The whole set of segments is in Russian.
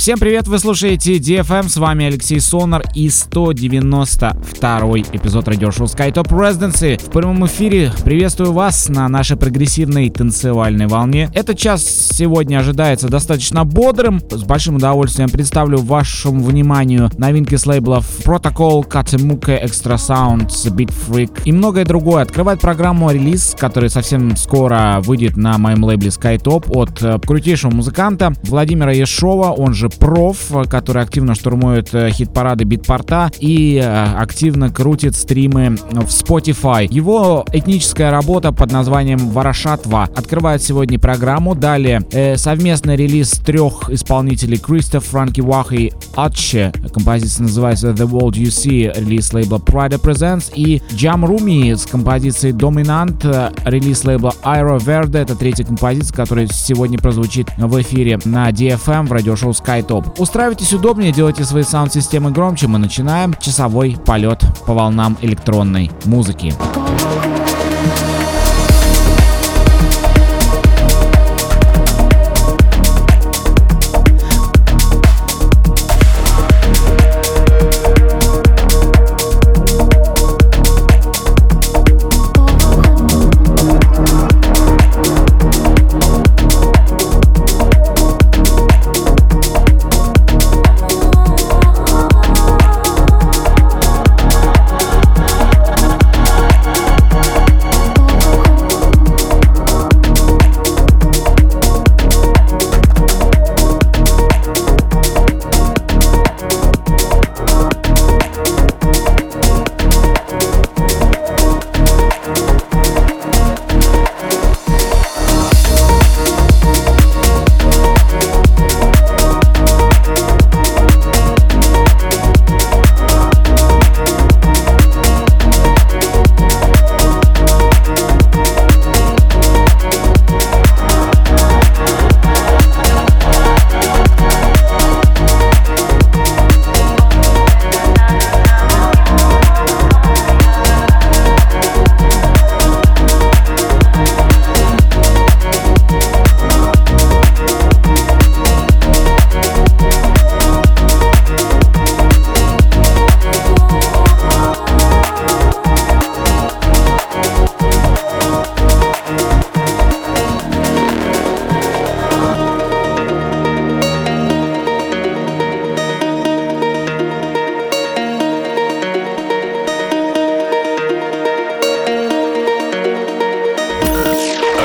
Всем привет, вы слушаете DFM, с вами Алексей Сонар и 192 эпизод радиошоу SkyTop Residency. В прямом эфире приветствую вас на нашей прогрессивной танцевальной волне. Этот час сегодня ожидается достаточно бодрым. С большим удовольствием представлю вашему вниманию новинки с лейблов Protocol, Katemuke, Extra Sounds, Beat Freak и многое другое. Открывает программу релиз, который совсем скоро выйдет на моем лейбле SkyTop от э, крутейшего музыканта Владимира Ешова, он же Проф, который активно штурмует э, хит-парады битпорта и э, активно крутит стримы в Spotify. Его этническая работа под названием Ворошатва открывает сегодня программу. Далее э, совместный релиз трех исполнителей Кристоф, Франки Вах и Атче. Композиция называется The World You See, релиз лейбла Pride Presents. И Jam Rumi с композицией Dominant, э, релиз лейбла Aero Verde. Это третья композиция, которая сегодня прозвучит в эфире на DFM в радиошоу Sky Топ. Устраивайтесь удобнее, делайте свои саунд-системы громче. Мы начинаем часовой полет по волнам электронной музыки. DFM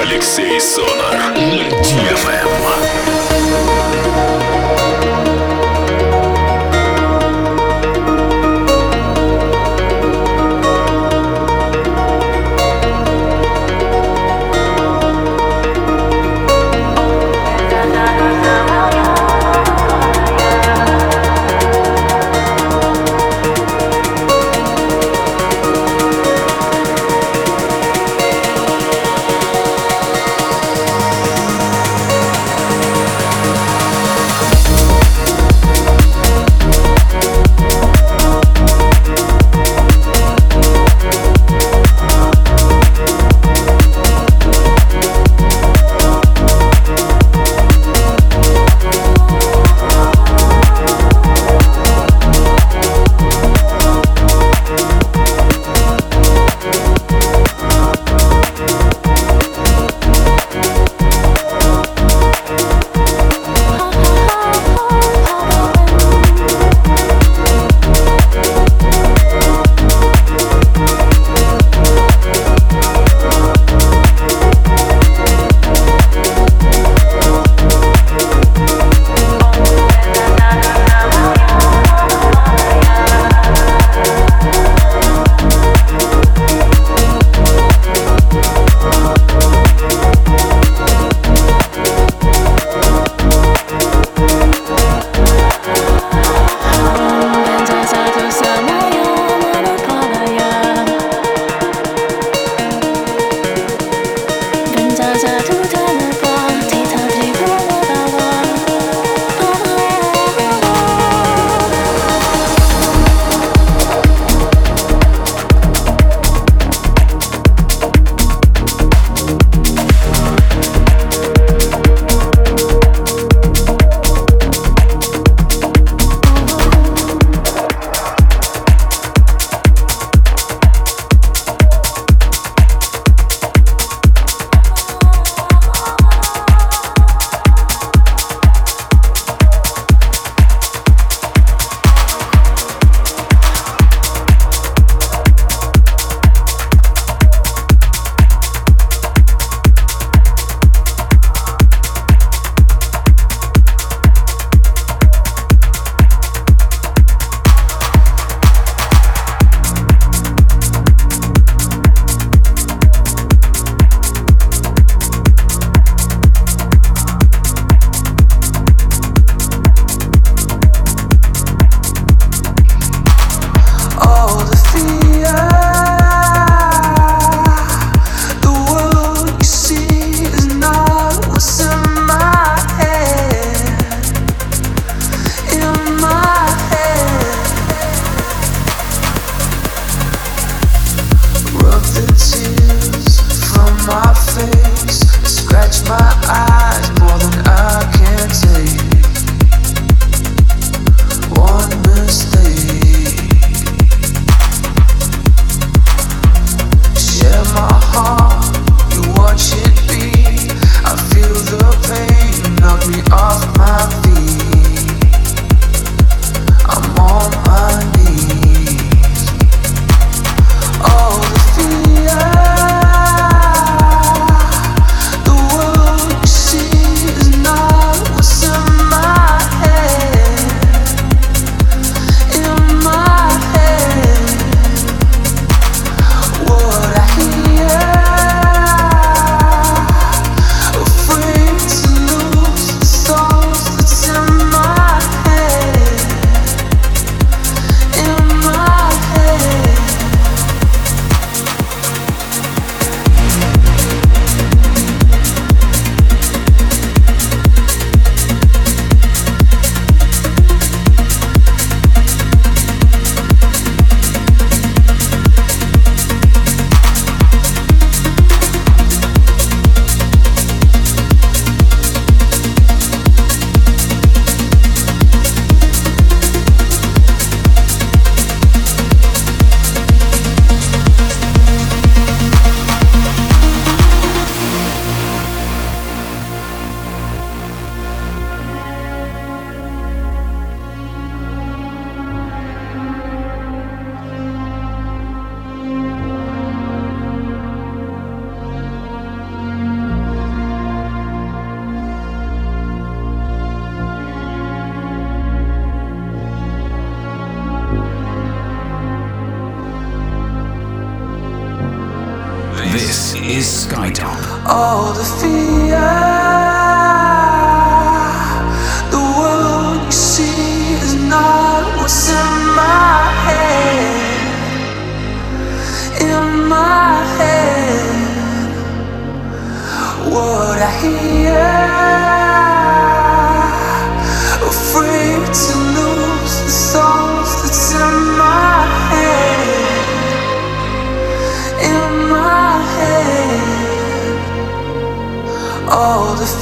Алексей Сонар на DFM. Эм эм.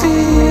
see.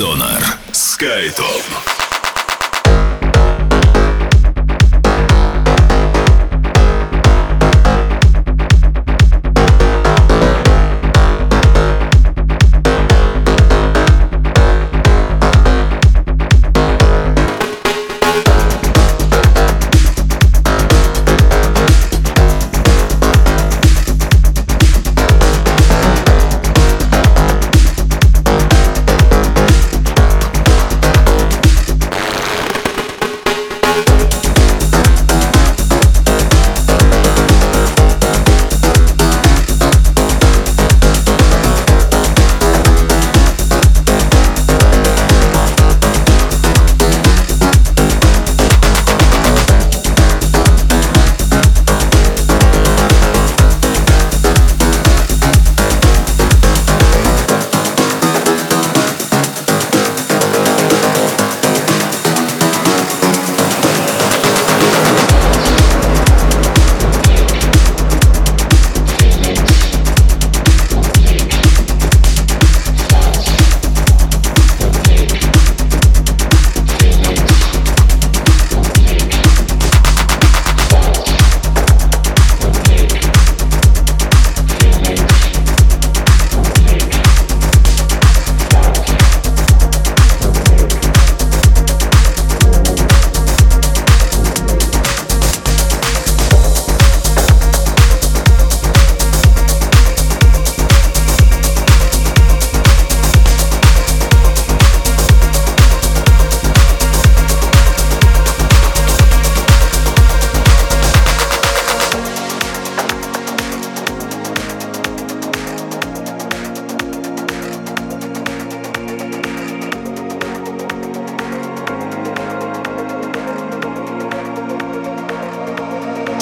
Алексей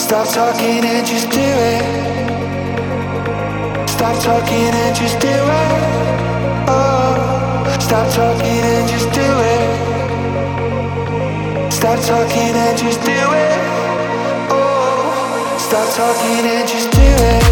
Stop talking and just do it. Stop talking and just do it. Oh, stop talking and just do it. Stop talking and just do it. Oh, stop talking and just do it.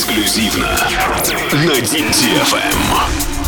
Эксклюзивно на DFM.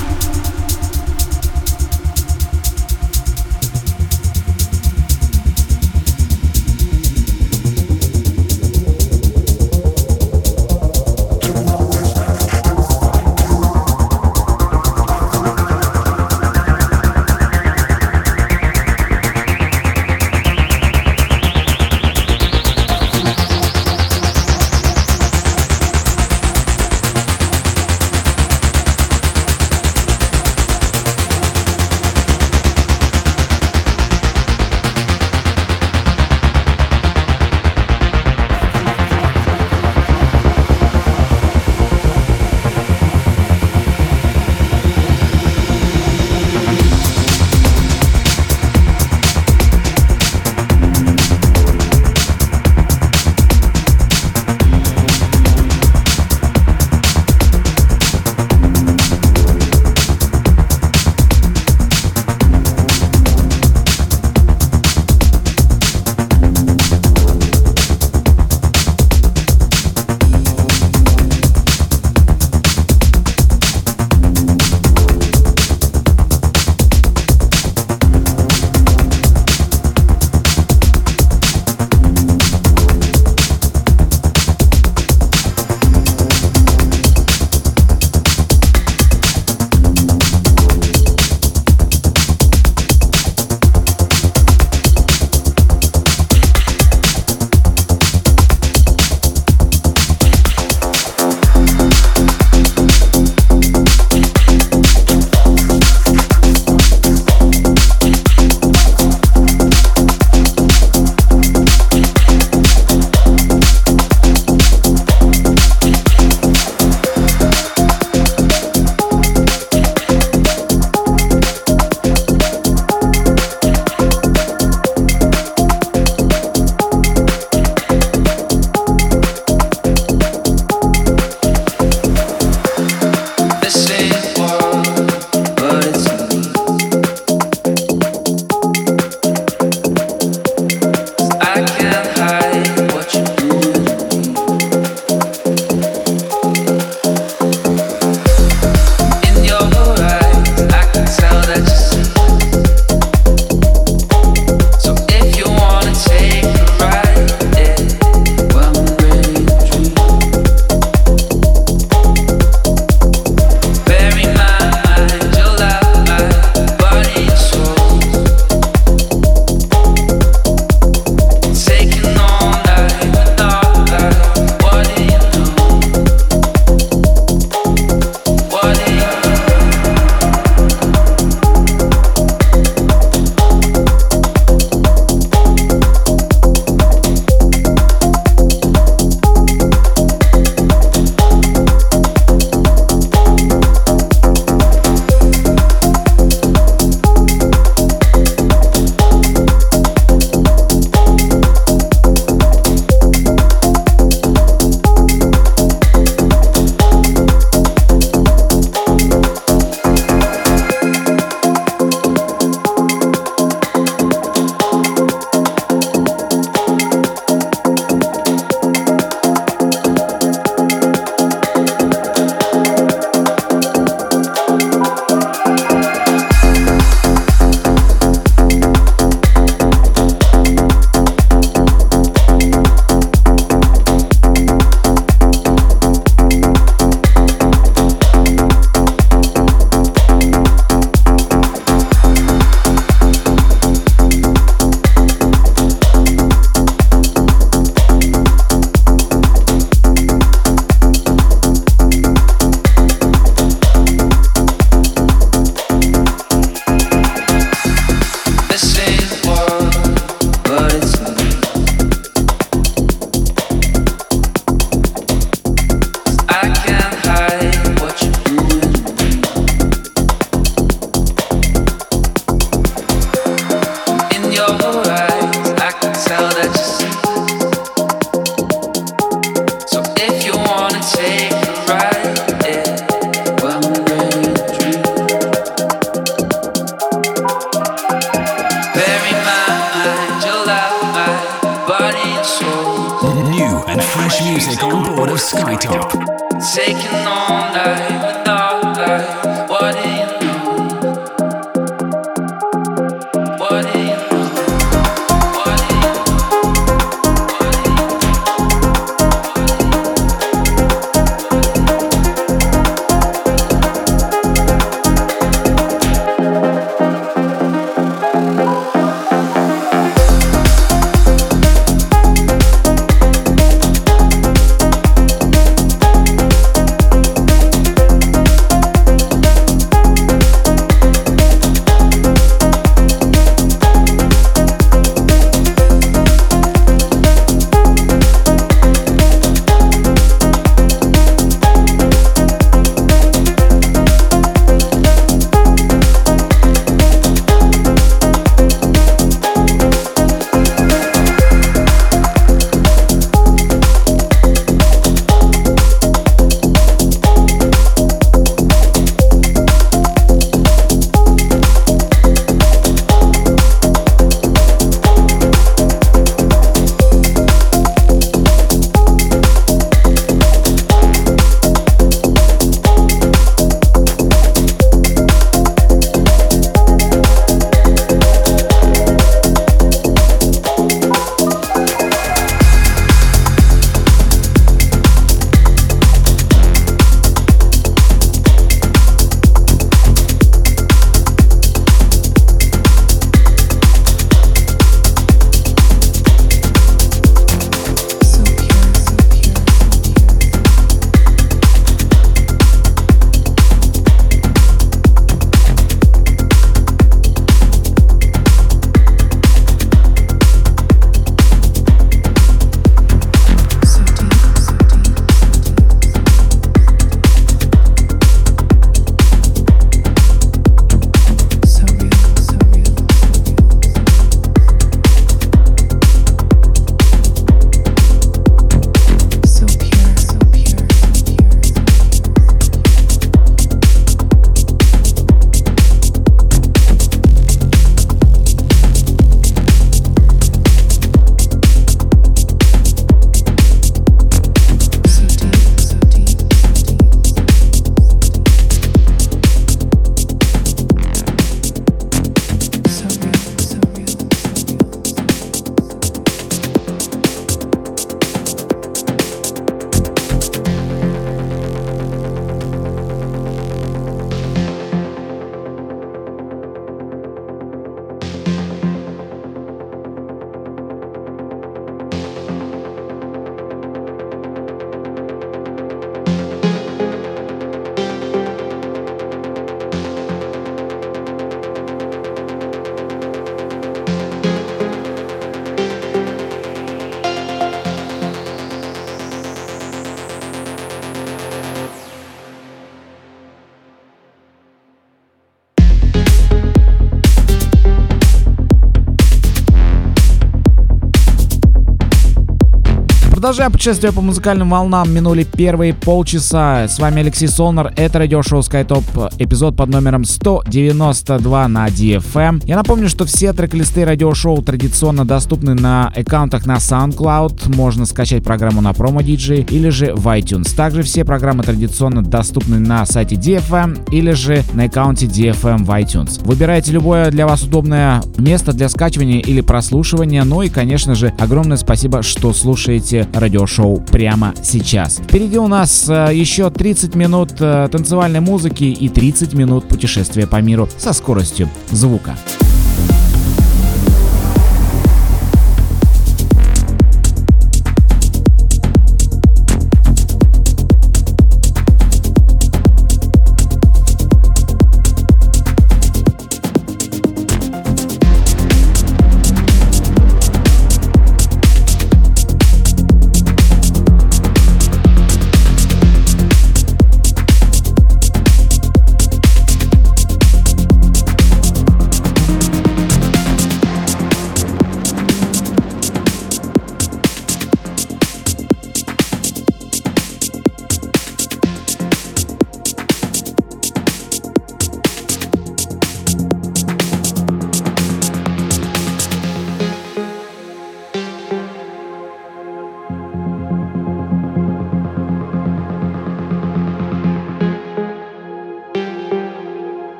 Продолжаем путешествие по музыкальным волнам. Минули первые полчаса. С вами Алексей Солнер. Это радиошоу SkyTop, эпизод под номером 192 на DFM. Я напомню, что все трек-листы радиошоу традиционно доступны на аккаунтах на SoundCloud. Можно скачать программу на Promo DJ или же в iTunes. Также все программы традиционно доступны на сайте DFM или же на аккаунте DFM в iTunes. Выбирайте любое для вас удобное место для скачивания или прослушивания. Ну и, конечно же, огромное спасибо, что слушаете радиошоу прямо сейчас. Впереди у нас э, еще 30 минут э, танцевальной музыки и 30 минут путешествия по миру со скоростью звука.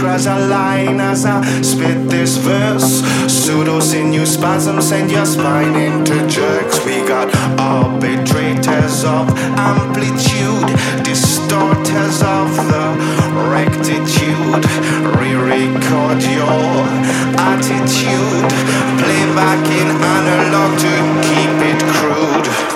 Cross a line as I spit this verse. Pseudo sinew spasms and your spine into jerks. We got arbitrators of amplitude, distorters of the rectitude. Re record your attitude, Playback in analog to keep it crude.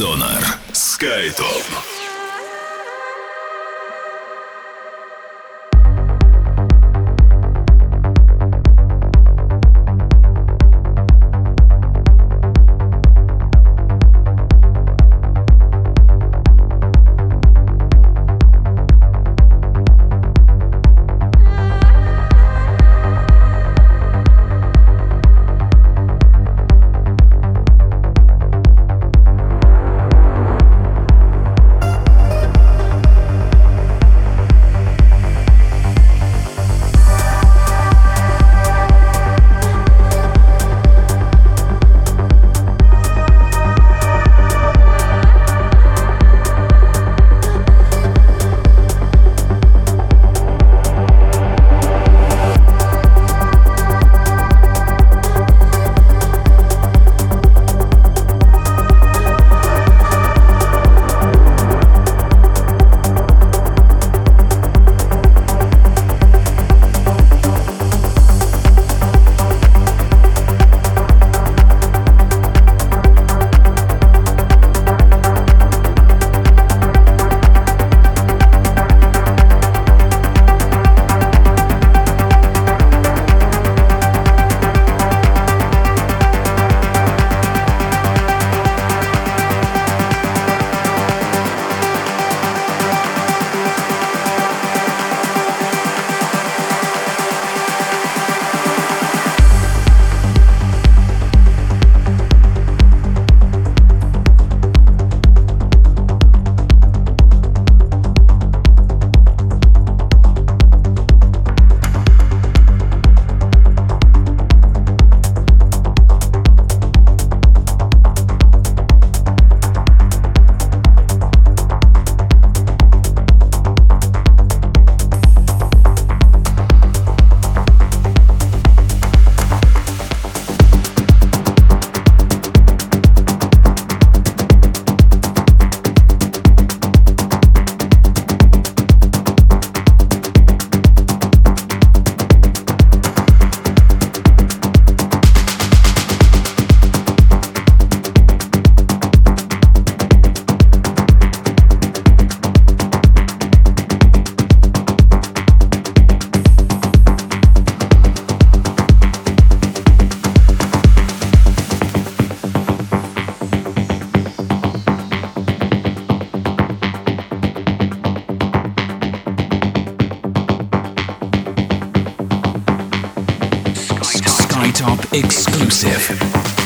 Алексей Top exclusive.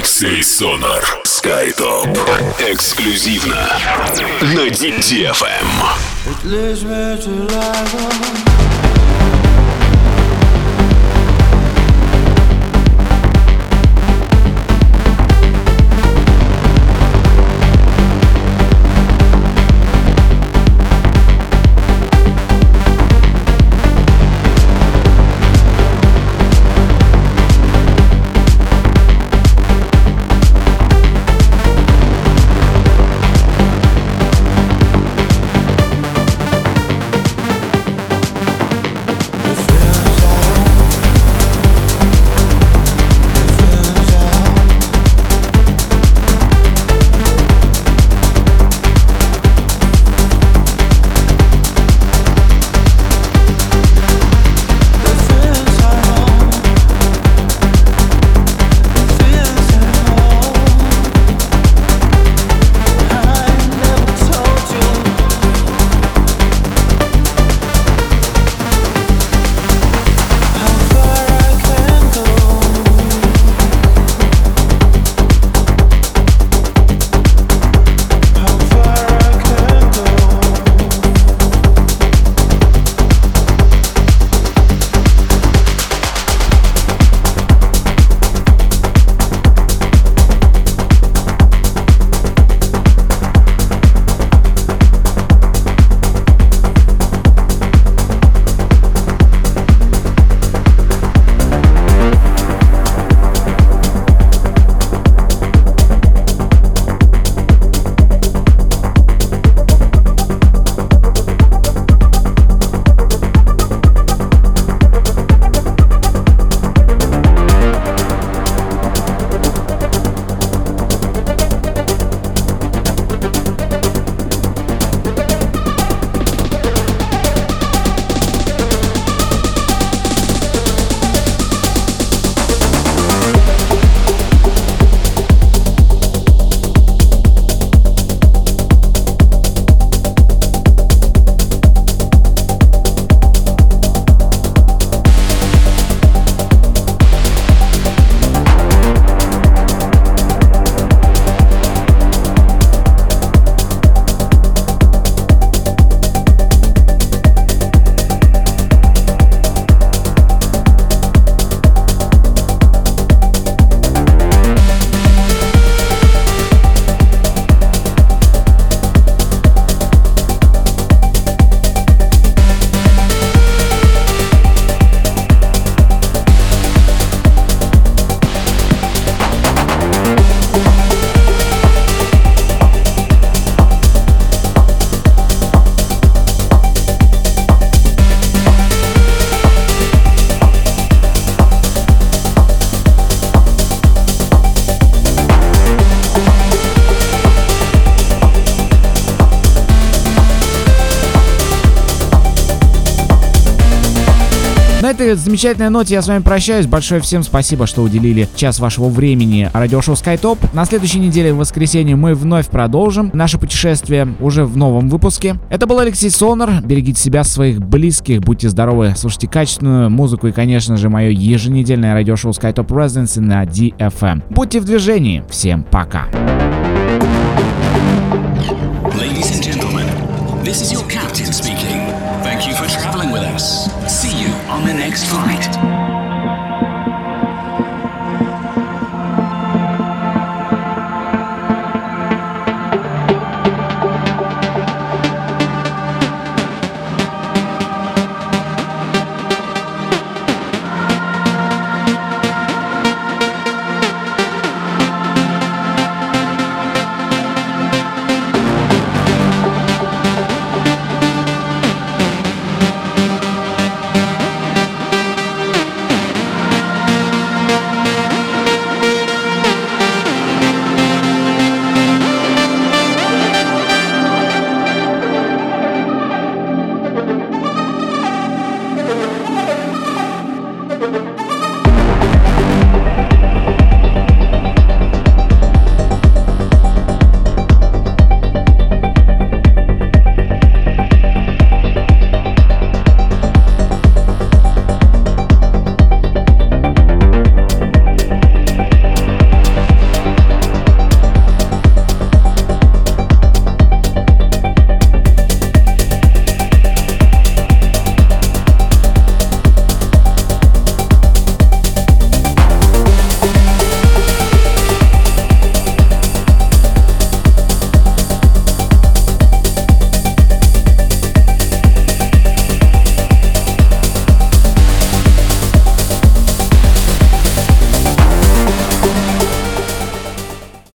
Алексей Сонар. Скайтоп. Эксклюзивно на DFM. It leads me to level. Этой замечательной ноте я с вами прощаюсь. Большое всем спасибо, что уделили час вашего времени радиошоу SkyTop. На следующей неделе в воскресенье мы вновь продолжим наше путешествие уже в новом выпуске. Это был Алексей Сонар. Берегите себя, своих близких, будьте здоровы, слушайте качественную музыку и, конечно же, мое еженедельное радиошоу SkyTop Residency на DFM. Будьте в движении. Всем пока. This is your captain speaking. On the next flight.